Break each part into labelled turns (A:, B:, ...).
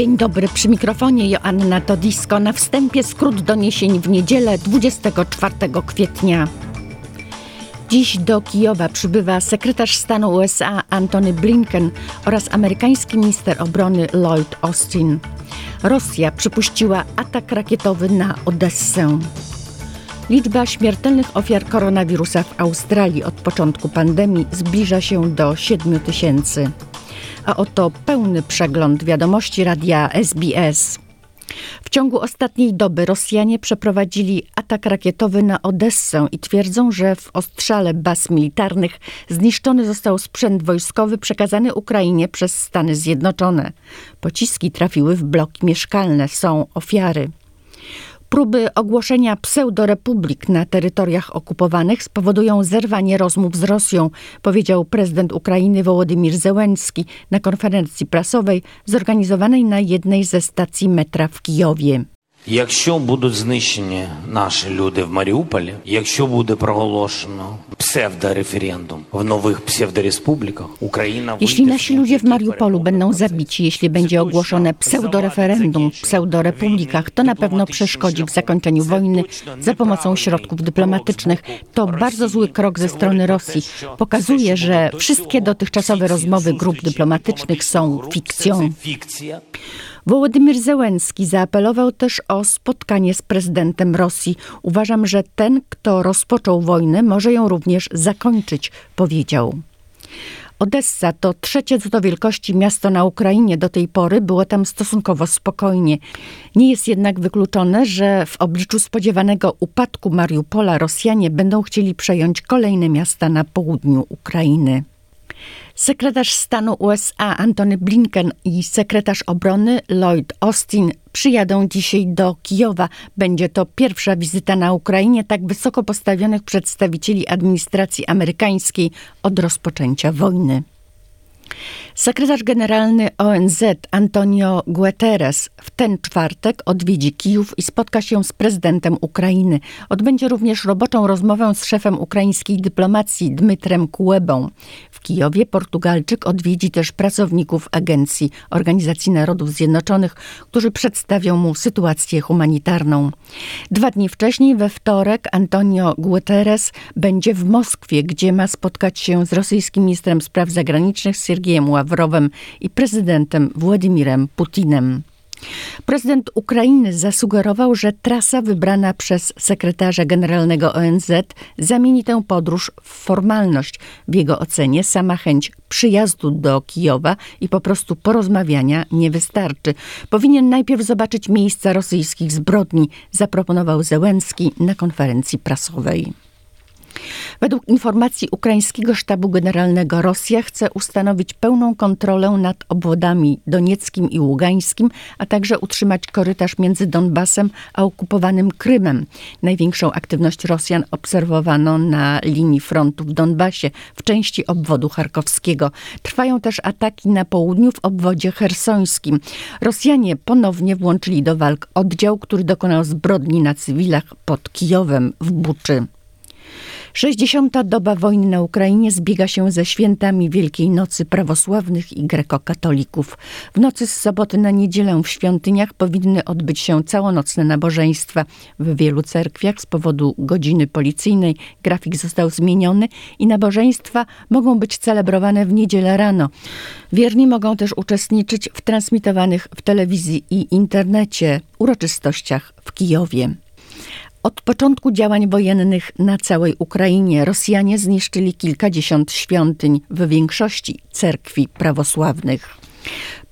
A: Dzień dobry, przy mikrofonie Joanna Todisko. Na wstępie skrót doniesień w niedzielę 24 kwietnia. Dziś do Kijowa przybywa sekretarz stanu USA Antony Blinken oraz amerykański minister obrony Lloyd Austin. Rosja przypuściła atak rakietowy na Odessę. Liczba śmiertelnych ofiar koronawirusa w Australii od początku pandemii zbliża się do 7 tysięcy. A oto pełny przegląd wiadomości radia SBS. W ciągu ostatniej doby Rosjanie przeprowadzili atak rakietowy na Odessę i twierdzą, że w ostrzale baz militarnych zniszczony został sprzęt wojskowy przekazany Ukrainie przez Stany Zjednoczone. Pociski trafiły w bloki mieszkalne, są ofiary. Próby ogłoszenia pseudorepublik na terytoriach okupowanych spowodują zerwanie rozmów z Rosją, powiedział prezydent Ukrainy Wołodymir Zełenski na konferencji prasowej zorganizowanej na jednej ze stacji metra w Kijowie.
B: Якщо будуть знищені наші люди в Маріуполі, якщо буде проголошено pseudoreferendum w nowych pseudorepublikach, Ukraina
A: Jeśli nasi ludzie w Mariupolu będą zabici, jeśli będzie ogłoszone pseudoreferendum w pseudorepublikach, to na pewno przeszkodzi w zakończeniu wojny za pomocą środków dyplomatycznych. To bardzo zły krok ze strony Rosji. Pokazuje, że wszystkie dotychczasowe rozmowy grup dyplomatycznych są fikcją. Wołodymyr Zełenski zaapelował też o spotkanie z prezydentem Rosji. Uważam, że ten, kto rozpoczął wojnę, może ją również zakończyć, powiedział. Odessa to trzecie co do wielkości miasto na Ukrainie. Do tej pory było tam stosunkowo spokojnie. Nie jest jednak wykluczone, że w obliczu spodziewanego upadku Mariupola Rosjanie będą chcieli przejąć kolejne miasta na południu Ukrainy. Sekretarz stanu USA Antony Blinken i sekretarz obrony Lloyd Austin przyjadą dzisiaj do Kijowa. Będzie to pierwsza wizyta na Ukrainie tak wysoko postawionych przedstawicieli administracji amerykańskiej od rozpoczęcia wojny. Sekretarz generalny ONZ Antonio Guterres w ten czwartek odwiedzi Kijów i spotka się z prezydentem Ukrainy. Odbędzie również roboczą rozmowę z szefem ukraińskiej dyplomacji Dmytrem Kułebą. W Kijowie Portugalczyk odwiedzi też pracowników Agencji Organizacji Narodów Zjednoczonych, którzy przedstawią mu sytuację humanitarną. Dwa dni wcześniej, we wtorek, Antonio Guterres będzie w Moskwie, gdzie ma spotkać się z rosyjskim ministrem spraw zagranicznych Siergiejem Ławrowem i prezydentem Władimirem Putinem. Prezydent Ukrainy zasugerował, że trasa wybrana przez sekretarza generalnego ONZ zamieni tę podróż w formalność. W jego ocenie sama chęć przyjazdu do Kijowa i po prostu porozmawiania nie wystarczy. Powinien najpierw zobaczyć miejsca rosyjskich zbrodni, zaproponował Zełenski na konferencji prasowej. Według informacji ukraińskiego sztabu generalnego Rosja chce ustanowić pełną kontrolę nad obwodami donieckim i ługańskim, a także utrzymać korytarz między Donbasem a okupowanym Krymem. Największą aktywność Rosjan obserwowano na linii frontu w Donbasie, w części obwodu charkowskiego. Trwają też ataki na południu w obwodzie hersońskim. Rosjanie ponownie włączyli do walk oddział, który dokonał zbrodni na cywilach pod Kijowem w Buczy. 60. doba wojny na Ukrainie zbiega się ze świętami Wielkiej Nocy prawosławnych i grekokatolików. W nocy z soboty na niedzielę w świątyniach powinny odbyć się całonocne nabożeństwa. W wielu cerkwiach z powodu godziny policyjnej grafik został zmieniony i nabożeństwa mogą być celebrowane w niedzielę rano. Wierni mogą też uczestniczyć w transmitowanych w telewizji i internecie uroczystościach w Kijowie. Od początku działań wojennych na całej Ukrainie Rosjanie zniszczyli kilkadziesiąt świątyń, w większości cerkwi prawosławnych.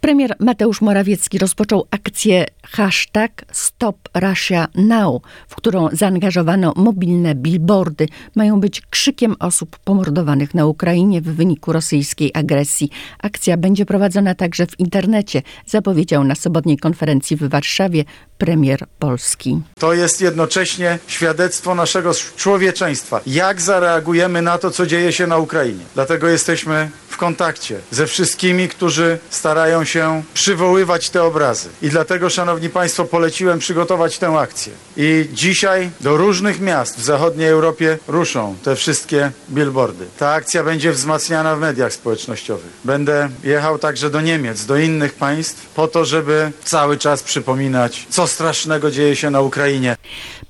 A: Premier Mateusz Morawiecki rozpoczął akcję hashtag Stop Russia Now, w którą zaangażowano mobilne billboardy, mają być krzykiem osób pomordowanych na Ukrainie w wyniku rosyjskiej agresji. Akcja będzie prowadzona także w internecie, zapowiedział na sobotniej konferencji w Warszawie premier Polski.
C: To jest jednocześnie świadectwo naszego człowieczeństwa. Jak zareagujemy na to, co dzieje się na Ukrainie? Dlatego jesteśmy w kontakcie ze wszystkimi, którzy starają się przywoływać te obrazy. I dlatego, szanowni państwo, poleciłem przygotować tę akcję. I dzisiaj do różnych miast w zachodniej Europie ruszą te wszystkie billboardy. Ta akcja będzie wzmacniana w mediach społecznościowych. Będę jechał także do Niemiec, do innych państw, po to, żeby cały czas przypominać, co strasznego dzieje się na Ukrainie.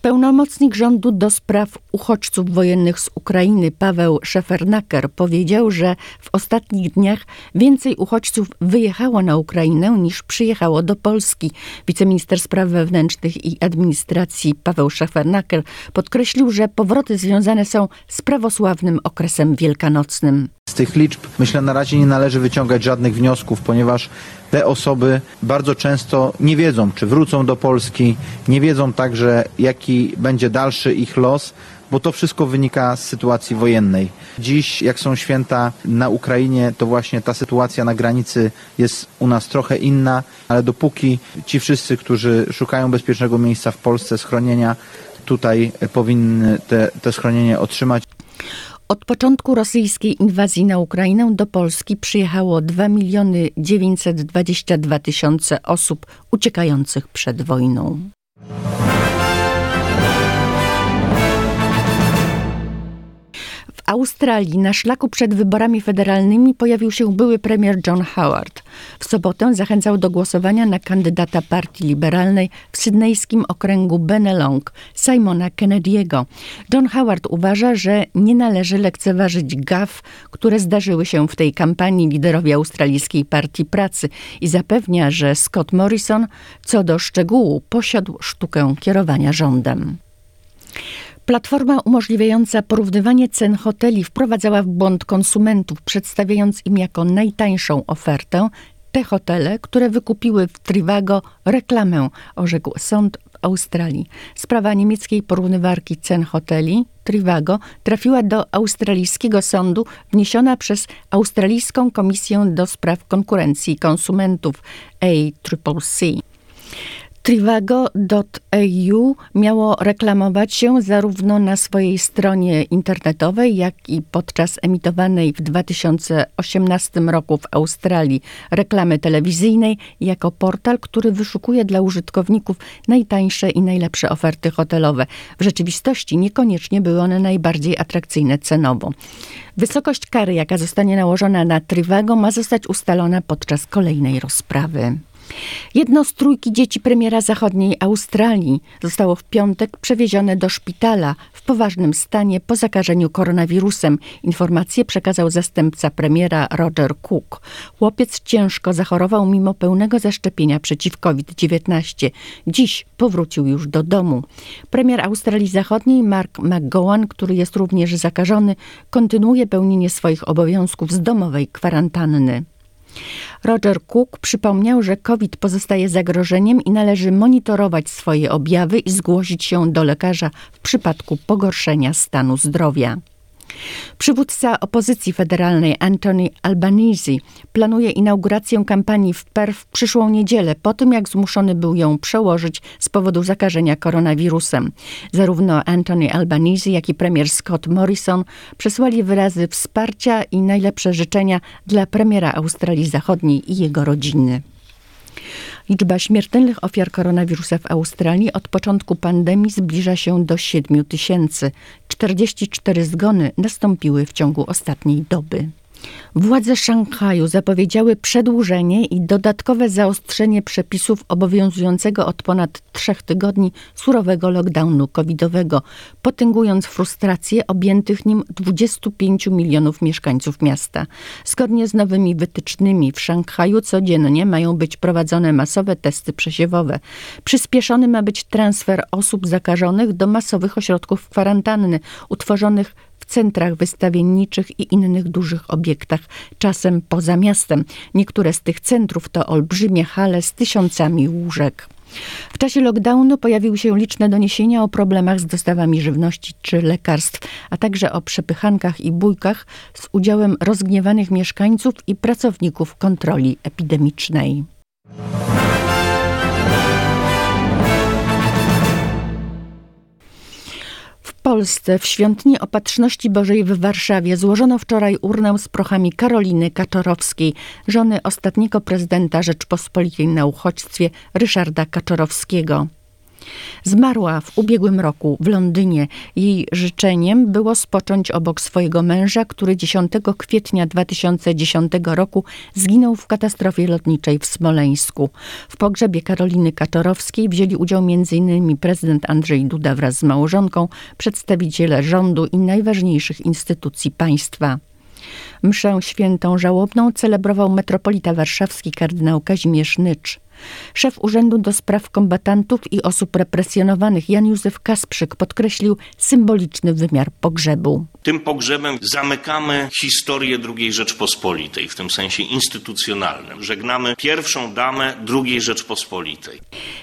A: Pełnomocnik rządu do spraw uchodźców wojennych z Ukrainy Paweł Szefernaker powiedział, że w ostatnich dniach więcej uchodźców wyjechało na Ukrainę niż przyjechało do Polski. Wiceminister Spraw Wewnętrznych i Administracji Paweł Szefernaker podkreślił, że powroty związane są z prawosławnym okresem wielkanocnym.
D: Z tych liczb myślę na razie nie należy wyciągać żadnych wniosków, ponieważ te osoby bardzo często nie wiedzą, czy wrócą do Polski, nie wiedzą także, jaki będzie dalszy ich los, bo to wszystko wynika z sytuacji wojennej. Dziś, jak są święta na Ukrainie, to właśnie ta sytuacja na granicy jest u nas trochę inna, ale dopóki ci wszyscy, którzy szukają bezpiecznego miejsca w Polsce, schronienia, tutaj powinny te, te schronienie otrzymać.
A: Od początku rosyjskiej inwazji na Ukrainę do Polski przyjechało 2 miliony 922 tysiące osób uciekających przed wojną. Australii na szlaku przed wyborami federalnymi pojawił się były premier John Howard. W sobotę zachęcał do głosowania na kandydata partii liberalnej w sydnejskim okręgu Benelong, Simona Kennedy'ego. John Howard uważa, że nie należy lekceważyć gaf, które zdarzyły się w tej kampanii liderowi australijskiej Partii Pracy i zapewnia, że Scott Morrison co do szczegółu posiadł sztukę kierowania rządem. Platforma umożliwiająca porównywanie cen hoteli wprowadzała w błąd konsumentów, przedstawiając im jako najtańszą ofertę te hotele, które wykupiły w Trivago reklamę, orzekł sąd w Australii. Sprawa niemieckiej porównywarki cen hoteli Trivago trafiła do australijskiego sądu wniesiona przez Australijską Komisję do Spraw Konkurencji i Konsumentów ACCC. Trivago.eu miało reklamować się zarówno na swojej stronie internetowej, jak i podczas emitowanej w 2018 roku w Australii reklamy telewizyjnej jako portal, który wyszukuje dla użytkowników najtańsze i najlepsze oferty hotelowe. W rzeczywistości niekoniecznie były one najbardziej atrakcyjne cenowo. Wysokość kary, jaka zostanie nałożona na Trivago, ma zostać ustalona podczas kolejnej rozprawy. Jedno z trójki dzieci premiera zachodniej Australii zostało w piątek przewiezione do szpitala w poważnym stanie po zakażeniu koronawirusem. Informację przekazał zastępca premiera Roger Cook. Chłopiec ciężko zachorował mimo pełnego zaszczepienia przeciw COVID-19. Dziś powrócił już do domu. Premier Australii Zachodniej Mark McGowan, który jest również zakażony, kontynuuje pełnienie swoich obowiązków z domowej kwarantanny. Roger Cook przypomniał, że COVID pozostaje zagrożeniem i należy monitorować swoje objawy i zgłosić się do lekarza w przypadku pogorszenia stanu zdrowia. Przywódca opozycji federalnej Anthony Albanese planuje inaugurację kampanii w Perth w przyszłą niedzielę, po tym jak zmuszony był ją przełożyć z powodu zakażenia koronawirusem. Zarówno Anthony Albanese, jak i premier Scott Morrison przesłali wyrazy wsparcia i najlepsze życzenia dla premiera Australii Zachodniej i jego rodziny. Liczba śmiertelnych ofiar koronawirusa w Australii od początku pandemii zbliża się do 7 tysięcy. 44 zgony nastąpiły w ciągu ostatniej doby. Władze Szanghaju zapowiedziały przedłużenie i dodatkowe zaostrzenie przepisów obowiązującego od ponad trzech tygodni surowego lockdownu covidowego, potęgując frustrację objętych nim 25 milionów mieszkańców miasta. Zgodnie z nowymi wytycznymi w Szanghaju codziennie mają być prowadzone masowe testy przesiewowe. Przyspieszony ma być transfer osób zakażonych do masowych ośrodków kwarantanny utworzonych centrach wystawienniczych i innych dużych obiektach, czasem poza miastem. Niektóre z tych centrów to olbrzymie hale z tysiącami łóżek. W czasie lockdownu pojawiły się liczne doniesienia o problemach z dostawami żywności czy lekarstw, a także o przepychankach i bójkach z udziałem rozgniewanych mieszkańców i pracowników kontroli epidemicznej. Polsce, w świątyni Opatrzności Bożej w Warszawie, złożono wczoraj urnę z prochami Karoliny Kaczorowskiej, żony ostatniego prezydenta Rzeczpospolitej na uchodźstwie Ryszarda Kaczorowskiego. Zmarła w ubiegłym roku w Londynie. Jej życzeniem było spocząć obok swojego męża, który 10 kwietnia 2010 roku zginął w katastrofie lotniczej w Smoleńsku. W pogrzebie Karoliny Kaczorowskiej wzięli udział m.in. prezydent Andrzej Duda wraz z małżonką, przedstawiciele rządu i najważniejszych instytucji państwa. Mszę świętą żałobną celebrował metropolita warszawski kardynał Kazimierz Nycz. Szef Urzędu do Spraw Kombatantów i Osób Represjonowanych Jan Józef Kasprzyk podkreślił symboliczny wymiar pogrzebu.
E: Tym pogrzebem zamykamy historię II Rzeczpospolitej, w tym sensie instytucjonalnym. Żegnamy pierwszą damę II Rzeczpospolitej.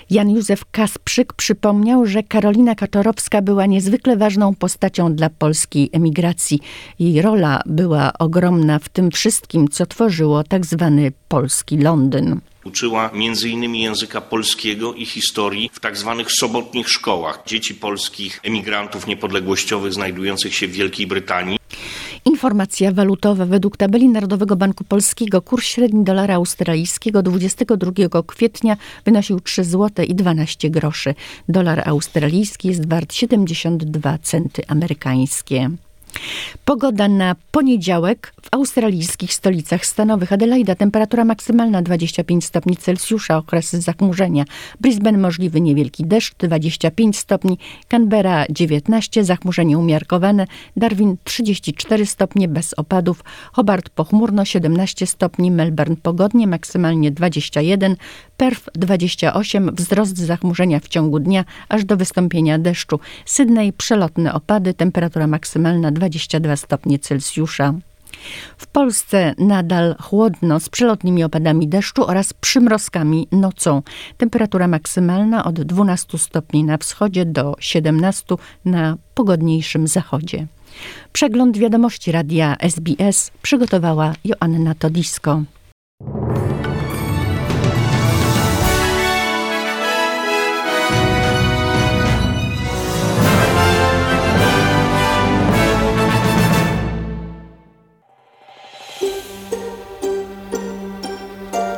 A: Jan Józef Kasprzyk przypomniał, że Karolina Kaczorowska była niezwykle ważną postacią dla polskiej emigracji. Jej rola była ogromna w tym wszystkim, co tworzyło tak zwany polski Londyn.
E: Uczyła m.in. języka polskiego i historii w tak zwanych sobotnich szkołach dzieci polskich emigrantów niepodległościowych znajdujących się w Wielkiej Brytanii.
A: Informacja walutowa. Według tabeli Narodowego Banku Polskiego kurs średni dolara australijskiego 22 kwietnia wynosił 3 zł i 12 groszy. Dolar australijski jest wart 72 centy amerykańskie. Pogoda na poniedziałek w australijskich stolicach stanowych. Adelaida temperatura maksymalna 25 stopni Celsjusza, okresy zachmurzenia. Brisbane możliwy niewielki deszcz 25 stopni. Canberra 19, zachmurzenie umiarkowane. Darwin 34 stopnie bez opadów. Hobart pochmurno 17 stopni. Melbourne pogodnie maksymalnie 21. Perth 28, wzrost zachmurzenia w ciągu dnia aż do wystąpienia deszczu. Sydney przelotne opady, temperatura maksymalna 22 stopnie Celsjusza. W Polsce nadal chłodno z przelotnymi opadami deszczu oraz przymrozkami nocą. Temperatura maksymalna od 12 stopni na wschodzie do 17 na pogodniejszym zachodzie. Przegląd wiadomości radia SBS przygotowała Joanna Todisko.